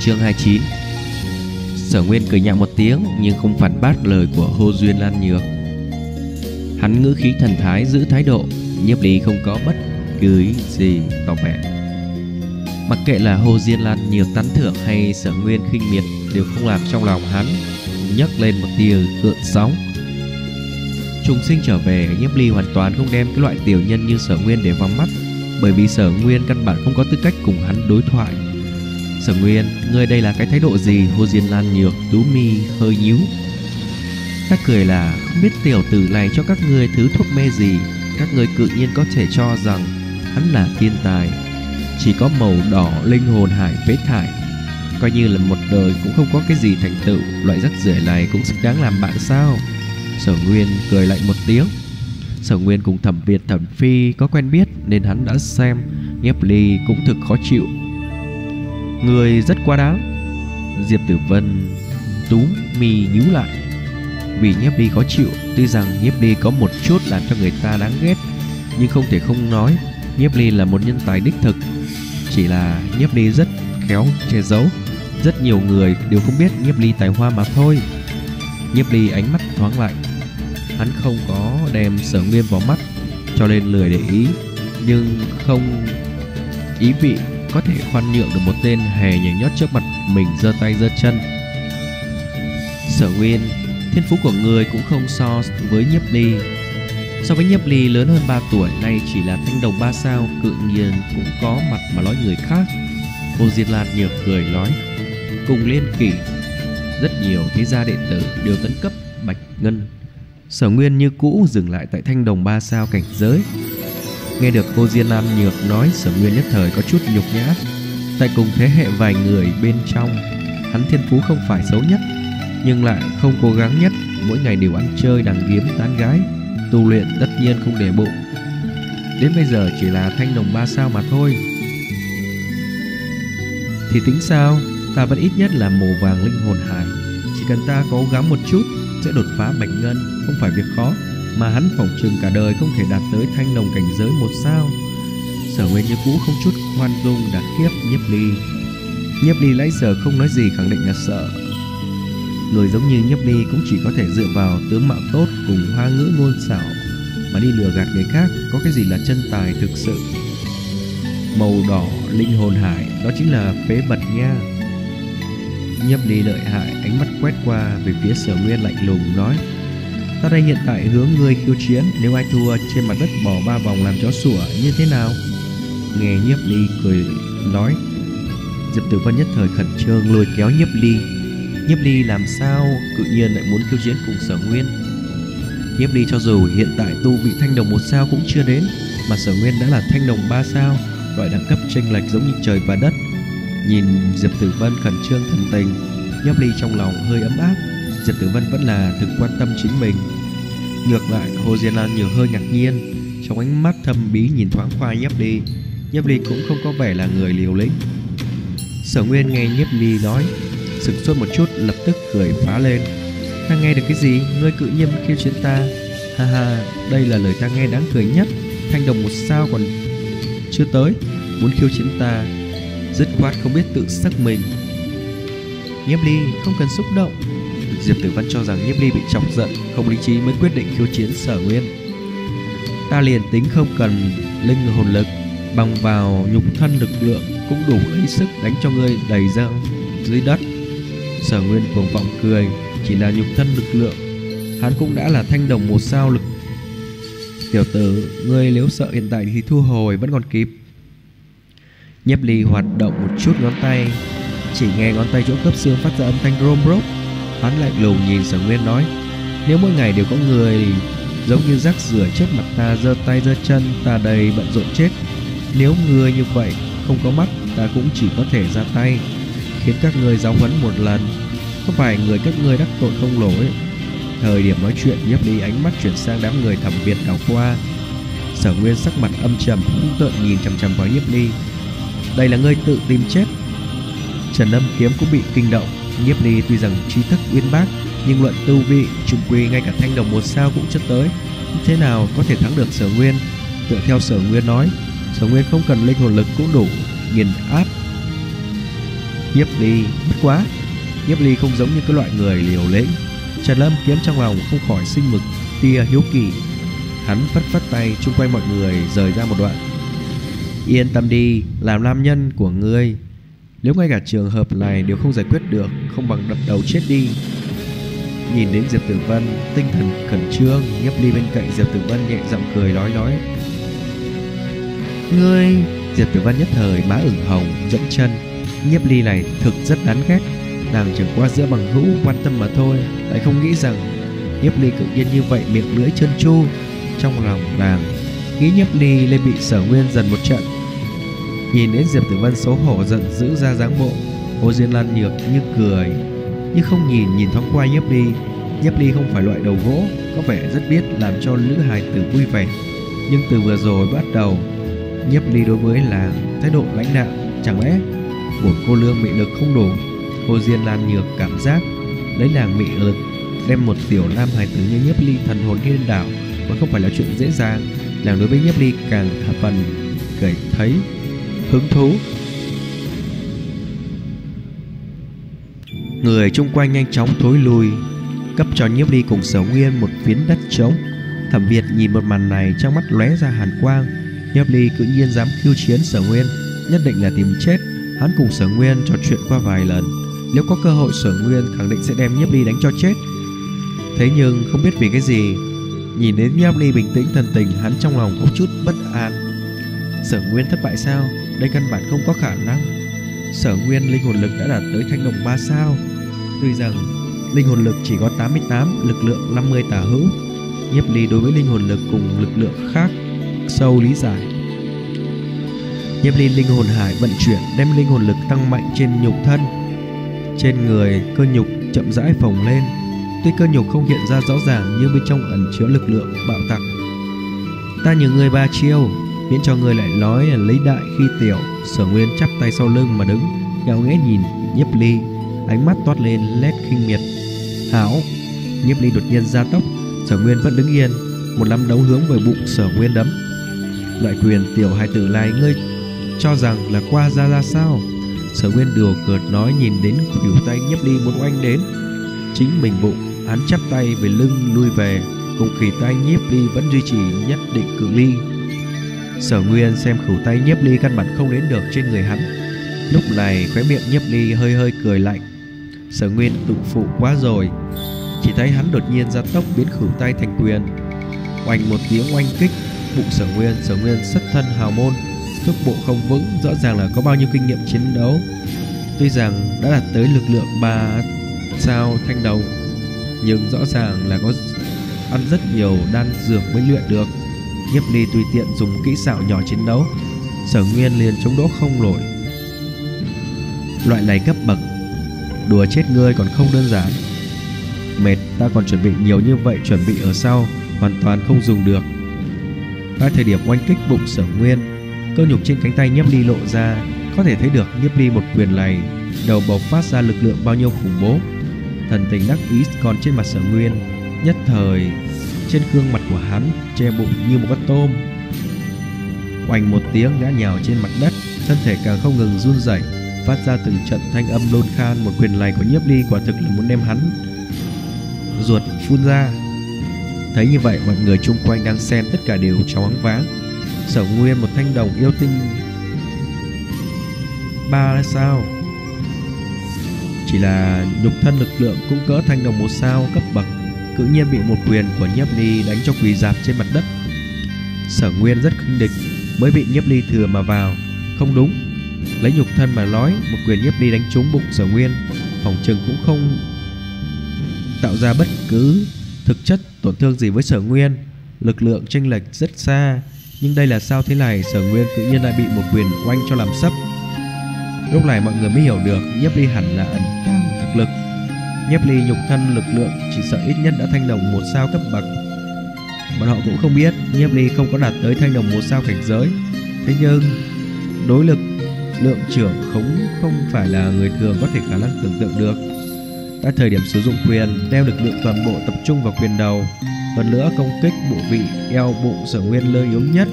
Chương 29 Sở Nguyên cười nhạo một tiếng nhưng không phản bác lời của Hồ Duyên Lan Nhược. Hắn ngữ khí thần thái giữ thái độ, nhiếp ly không có bất cứ gì tỏ vẻ. Mặc kệ là Hồ Duyên Lan Nhược tán thưởng hay Sở Nguyên khinh miệt đều không làm trong lòng hắn nhấc lên một tia gợn sóng. Trùng sinh trở về, nhiếp ly hoàn toàn không đem cái loại tiểu nhân như Sở Nguyên để vào mắt, bởi vì Sở Nguyên căn bản không có tư cách cùng hắn đối thoại. Sở Nguyên, ngươi đây là cái thái độ gì? Hồ Diên Lan nhược, tú mi hơi nhíu. Ta cười là không biết tiểu tử này cho các ngươi thứ thuốc mê gì, các ngươi tự nhiên có thể cho rằng hắn là thiên tài. Chỉ có màu đỏ linh hồn hải phế thải, coi như là một đời cũng không có cái gì thành tựu, loại rắc rưởi này cũng xứng đáng làm bạn sao? Sở Nguyên cười lạnh một tiếng. Sở Nguyên cùng Thẩm Việt Thẩm Phi có quen biết nên hắn đã xem, Nhiếp Ly cũng thực khó chịu Người rất quá đáng. Diệp Tử Vân túm mi nhíu lại. Vì nhiếp ly khó chịu, Tuy rằng nhiếp ly có một chút làm cho người ta đáng ghét, Nhưng không thể không nói Nhiếp ly là một nhân tài đích thực. Chỉ là nhiếp ly rất khéo che giấu, Rất nhiều người đều không biết nhiếp ly tài hoa mà thôi. Nhiếp ly ánh mắt thoáng lại. Hắn không có đem sở nguyên vào mắt, Cho nên lười để ý, Nhưng không ý vị có thể khoan nhượng được một tên hề nhảy nhót trước mặt mình giơ tay giơ chân. Sở Nguyên, thiên phú của người cũng không so với Nhiếp Ly. So với Nhiếp Ly lớn hơn 3 tuổi, nay chỉ là thanh đồng ba sao, cự nhiên cũng có mặt mà nói người khác. Cô Diệt Lan nhược cười nói, cùng liên kỷ, rất nhiều thế gia đệ tử đều tấn cấp bạch ngân. Sở Nguyên như cũ dừng lại tại thanh đồng ba sao cảnh giới, Nghe được cô Diên Lam Nhược nói Sở Nguyên nhất thời có chút nhục nhã. Tại cùng thế hệ vài người bên trong, Hắn thiên phú không phải xấu nhất, Nhưng lại không cố gắng nhất. Mỗi ngày đều ăn chơi, đàn kiếm, tán gái, Tu luyện tất nhiên không để bụng. Đến bây giờ chỉ là thanh đồng ba sao mà thôi. Thì tính sao? Ta vẫn ít nhất là màu vàng linh hồn hải. Chỉ cần ta cố gắng một chút, Sẽ đột phá bạch ngân, Không phải việc khó mà hắn phỏng chừng cả đời không thể đạt tới thanh đồng cảnh giới một sao. Sở Nguyên như cũ không chút khoan dung đã kiếp Nhiếp Ly. Nhiếp Ly lấy sở không nói gì khẳng định là sợ. Người giống như Nhiếp Ly cũng chỉ có thể dựa vào tướng mạo tốt cùng hoa ngữ ngôn xảo mà đi lừa gạt người khác, có cái gì là chân tài thực sự. Màu đỏ linh hồn hải, đó chính là phế bật nha. Nhiếp Ly lợi hại, ánh mắt quét qua về phía Sở Nguyên lạnh lùng nói: Ta đây hiện tại hướng ngươi khiêu chiến, Nếu ai thua trên mặt đất bỏ ba vòng làm chó sủa, như thế nào? Nghe nhiếp ly cười nói. Diệp Tử Vân nhất thời khẩn trương lôi kéo nhiếp ly. Nhiếp ly làm sao cự nhiên lại muốn khiêu chiến cùng sở nguyên? Nhiếp ly cho dù hiện tại tu vị thanh đồng một sao cũng chưa đến, Mà sở nguyên đã là thanh đồng ba sao, Loại đẳng cấp chênh lệch giống như trời và đất. Nhìn Diệp Tử Vân khẩn trương thần tình, Nhiếp ly trong lòng hơi ấm áp. Diệp Tử Vân vẫn là thực quan tâm chính mình. Ngược lại, Hồ Diên Lan nhiều hơi ngạc nhiên, Trong ánh mắt thâm bí nhìn thoáng qua Nhấp Ly Nhấp Ly cũng không có vẻ là người liều lĩnh. Sở Nguyên nghe Nhấp Ly nói, Sửng sốt một chút, lập tức cười phá lên. Ta nghe được cái gì? Ngươi cự nhiên khiêu chiến ta. Ha ha, Đây là lời ta nghe đáng cười nhất. Thanh đồng một sao còn chưa tới, Muốn khiêu chiến ta. Dứt khoát không biết tự sắc mình. Nhấp ly không cần xúc động. Diệp Tử Văn cho rằng Nhiếp Ly bị chọc giận, không lý trí mới quyết định khiêu chiến Sở Nguyên. Ta liền tính không cần linh hồn lực, bằng vào nhục thân lực lượng cũng đủ lấy sức đánh cho ngươi đầy ra dưới đất. Sở Nguyên cuồng vọng cười, chỉ là nhục thân lực lượng, hắn cũng đã là thanh đồng một sao lực. Tiểu tử, ngươi nếu sợ hiện tại thì thu hồi vẫn còn kịp. Nhiếp Ly hoạt động một chút ngón tay, chỉ nghe ngón tay chỗ cấp xương phát ra âm thanh rom rốp Hắn lạnh lùng nhìn sở nguyên nói Nếu mỗi ngày đều có người Giống như rác rửa trước mặt ta giơ tay giơ chân Ta đầy bận rộn chết. Nếu người như vậy không có mắt Ta cũng chỉ có thể ra tay Khiến các người giáo huấn một lần. Có phải người các người đắc tội không lỗi. Thời điểm nói chuyện nhấp đi ánh mắt chuyển sang đám người thẩm Việt đảo qua. Sở Nguyên sắc mặt âm trầm hung tợn nhìn chằm chằm vào Nhiếp Ly. Đây là ngươi tự tìm chết. Trần Âm Kiếm cũng bị kinh động, Nhiếp Ly tuy rằng trí thức uyên bác nhưng luận tu vị trung quy ngay cả thanh đồng một sao cũng chưa tới. Thế nào có thể thắng được Sở Nguyên? Tựa theo Sở Nguyên nói, Sở Nguyên không cần linh hồn lực cũng đủ nghiền áp. Nhiếp Ly bất quá Nhiếp Ly không giống như cái loại người liều lĩnh. Trần Lâm kiếm trong lòng không khỏi sinh mực tia hiếu kỳ. Hắn phất phất tay chung quanh mọi người rời ra một đoạn. Yên tâm đi Làm nam nhân của ngươi. Nếu ngay cả trường hợp này đều không giải quyết được Không bằng đập đầu chết đi. Nhìn đến Diệp Tử Vân Tinh thần khẩn trương Nhấp ly bên cạnh Diệp Tử Vân nhẹ giọng cười nói nói. Ngươi! Diệp Tử Vân nhất thời má ửng hồng Dẫm chân. Nhiếp ly này thực rất đáng ghét. Nàng chẳng qua giữa bằng hữu quan tâm mà thôi Lại không nghĩ rằng Nhiếp ly tự nhiên như vậy miệng lưỡi chân chu. Trong lòng nàng Nghĩ nhiếp ly lên bị sở nguyên dần một trận Nhìn đến Diệp Tử Vân xấu hổ giận dữ ra dáng bộ Ô diên Lan nhược như cười, Nhưng không nhìn nhìn thoáng qua nhiếp ly. Nhiếp ly không phải loại đầu gỗ, Có vẻ rất biết làm cho lữ hài tử vui vẻ. Nhưng từ vừa rồi bắt đầu Nhiếp ly đối với là thái độ lãnh đạo Chẳng lẽ của cô lương mị lực không đủ? Ô Diên Lan nhược cảm giác Lấy nàng mị lực Đem một tiểu nam hài tử như nhiếp ly thần hồn điên đảo Vẫn không phải là chuyện dễ dàng. Nàng đối với nhiếp ly càng thả phần cười thấy hứng thú. Người chung quanh nhanh chóng thối lui Cấp cho nhiếp ly cùng sở nguyên một phiến đất trống. Thẩm Việt nhìn một màn này trong mắt lóe ra hàn quang. Nhiếp ly tự nhiên dám khiêu chiến sở nguyên, Nhất định là tìm chết. Hắn cùng sở nguyên trò chuyện qua vài lần. Nếu có cơ hội, sở nguyên khẳng định sẽ đem nhiếp ly đánh cho chết. Thế nhưng không biết vì cái gì, Nhìn đến nhiếp ly bình tĩnh thần tình, Hắn trong lòng có chút bất an. Sở nguyên thất bại sao? Đây căn bản không có khả năng. Sở nguyên linh hồn lực đã đạt tới thanh đồng 3 sao. Tuy rằng, linh hồn lực chỉ có 88 Lực lượng 50 tả hữu. Nhiếp ly đối với linh hồn lực cùng lực lượng khác, Sâu lý giải. Nhiếp ly linh hồn hải vận chuyển, Đem linh hồn lực tăng mạnh trên nhục thân. Trên người, cơ nhục chậm rãi phồng lên. Tuy cơ nhục không hiện ra rõ ràng Nhưng bên trong ẩn chứa lực lượng bạo tặc. Ta nhờ người ba chiêu. Miễn cho người lại nói là lấy đại khi tiểu, Sở Nguyên chắp tay sau lưng mà đứng, Ngạo nghễ nhìn nhiếp ly. Ánh mắt toát lên nét khinh miệt. Hảo, Nhiếp ly đột nhiên ra tốc, Sở Nguyên vẫn đứng yên, Một nắm đấu hướng về bụng sở Nguyên đấm. Loại quyền tiểu hai tử này ngươi cho rằng là qua ra ra sao? Sở Nguyên đùa cợt nói nhìn đến khuỷu tay nhiếp ly muốn oanh đến. Chính mình bụng, Hắn chắp tay về lưng lui về Cùng khỉ tay nhiếp ly vẫn duy trì nhất định cự ly. Sở Nguyên xem khẩu tay nhiếp ly căn bản không đến được trên người hắn. Lúc này khóe miệng nhiếp ly hơi hơi cười lạnh. Sở Nguyên tụ phụ quá rồi. Chỉ thấy hắn đột nhiên ra tốc biến khửu tay thành quyền. Oanh một tiếng oanh kích, Bụng sở nguyên Sở nguyên xuất thân hào môn. Cước bộ không vững, Rõ ràng là có bao nhiêu kinh nghiệm chiến đấu. Tuy rằng đã đạt tới lực lượng 3 sao thanh đồng, Nhưng rõ ràng là có ăn rất nhiều đan dược mới luyện được. Nhiếp ly tùy tiện dùng kỹ xảo nhỏ chiến đấu. Sở Nguyên liền chống đỗ không nổi. Loại này cấp bậc, Đùa chết ngươi còn không đơn giản. Mệt, ta còn chuẩn bị nhiều như vậy Chuẩn bị ở sau, Hoàn toàn không dùng được. Tại thời điểm oanh kích bụng sở nguyên, Cơ nhục trên cánh tay nhiếp ly lộ ra, Có thể thấy được nhiếp ly một quyền này, Đầu bộc phát ra lực lượng bao nhiêu khủng bố. Thần tình đắc ý còn trên mặt sở nguyên, Nhất thời, Trên gương mặt hắn Che bụng như một con tôm. Oanh một tiếng ngã nhào trên mặt đất, Thân thể càng không ngừng run rẩy, Phát ra từng trận thanh âm lôn khan Một quyền này của nhiếp ly quả thực là muốn đem hắn Ruột phun ra. Thấy như vậy, mọi người chung quanh đang xem tất cả đều choáng váng. Sở Nguyên một thanh đồng yêu tinh. Ba sao? Chỉ là nhục thân lực lượng cũng cỡ thanh đồng một sao cấp bậc. Cự nhiên bị một quyền của nhiếp ly đánh cho quỳ dạp trên mặt đất. Sở Nguyên rất khinh địch, Mới bị nhiếp ly thừa mà vào. Không đúng. Lấy nhục thân mà nói Một quyền nhiếp ly đánh trúng bụng sở nguyên. Phòng trừng cũng không Tạo ra bất cứ thực chất tổn thương gì với sở nguyên. Lực lượng chênh lệch rất xa, Nhưng đây là sao thế này? Sở nguyên tự nhiên lại bị một quyền oanh cho làm sấp. Lúc này mọi người mới hiểu được Nhiếp ly hẳn là ẩn tàng thực lực. Nhiếp ly nhục thân lực lượng Chỉ sợ ít nhất đã thanh đồng một sao cấp bậc. Bọn họ cũng không biết Nhiếp ly không có đạt tới thanh đồng một sao cảnh giới. Thế nhưng, Đối lực, lượng trưởng khống không phải là người thường có thể khả năng tưởng tượng được. Tại thời điểm sử dụng quyền, Đem lực lượng toàn bộ tập trung vào quyền đầu, Hơn nữa công kích bộ vị eo bụng sở nguyên lơ yếu nhất.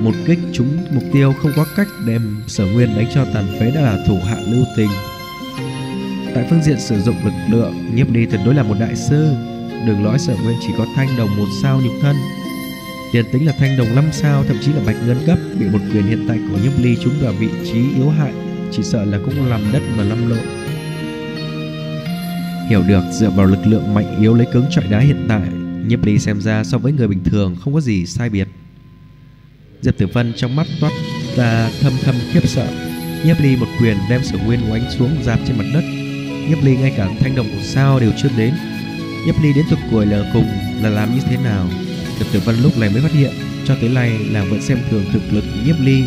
Một kích trúng mục tiêu không có cách đem sở nguyên đánh cho tàn phế đã là thủ hạ lưu tình. Tại phương diện sử dụng lực lượng, Nhiếp ly tuyệt đối là một đại sư. Đường lõi sở nguyên chỉ có thanh đồng một sao nhục thân. Tiền tính là thanh đồng 5 sao, Thậm chí là bạch ngân cấp Bị một quyền hiện tại của nhiếp ly trúng vào vị trí yếu hại, Chỉ sợ là cũng làm đất mà lâm lộn. Hiểu được, dựa vào lực lượng mạnh yếu lấy cứng trọi đá hiện tại, Nhiếp ly xem ra so với người bình thường không có gì sai biệt. Diệp Tử Vân trong mắt toát ra thâm thâm khiếp sợ. Nhiếp ly một quyền đem sở nguyên oánh xuống dạp trên mặt đất. Nhấp ly ngay cả thanh đồng của sao đều chưa đến. Nhấp ly đến tục cuối là cùng là làm như thế nào? Diệp Tử Văn lúc này mới phát hiện, Cho tới nay nàng vẫn xem thường thực lực Nhấp ly.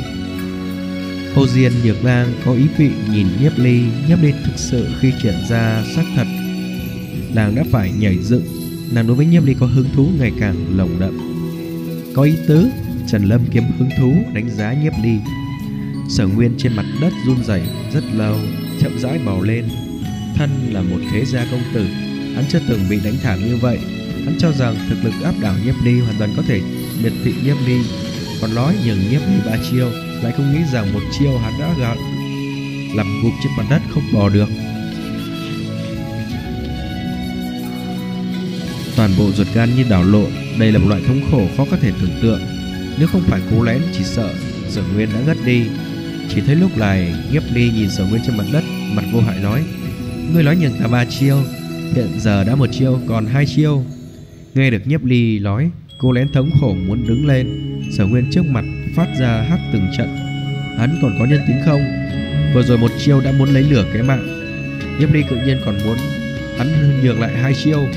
Hồ Diên Nhược Lang có ý vị nhìn Nhấp ly Nhấp ly thực sự khi triển ra xác thật. Nàng đã phải nhảy dựng, Nàng đối với Nhấp ly có hứng thú ngày càng lồng đậm. Có ý tứ, Trần Lâm kiếm hứng thú đánh giá Nhấp ly. Sở Nguyên trên mặt đất run rẩy rất lâu, Chậm rãi bò lên. Thân là một thế gia công tử. Hắn chưa từng bị đánh thảm như vậy. Hắn cho rằng thực lực áp đảo nhiếp ni Hoàn toàn có thể miệt thị nhiếp ni. Còn nói nhường nhiếp ni ba chiêu, Lại không nghĩ rằng một chiêu hắn đã gạt, Làm gục trên mặt đất không bò được. Toàn bộ ruột gan như đảo lộn, Đây là một loại thống khổ khó có thể tưởng tượng. Nếu không phải cố lén chỉ sợ Sở Nguyên đã ngất đi. Chỉ thấy lúc này Nhiếp ni nhìn Sở Nguyên trên mặt đất, Mặt vô hại nói Ngươi nói nhường ta ba chiêu, Hiện giờ đã một chiêu, còn hai chiêu. Nghe được Nhiếp Ly nói, Cô lén thống khổ muốn đứng lên. Sở Nguyên trước mặt phát ra hắc từng trận. Hắn còn có nhân tính không? Vừa rồi một chiêu đã muốn lấy lửa cái mạng. Nhiếp Ly tự nhiên còn muốn, Hắn nhường lại hai chiêu.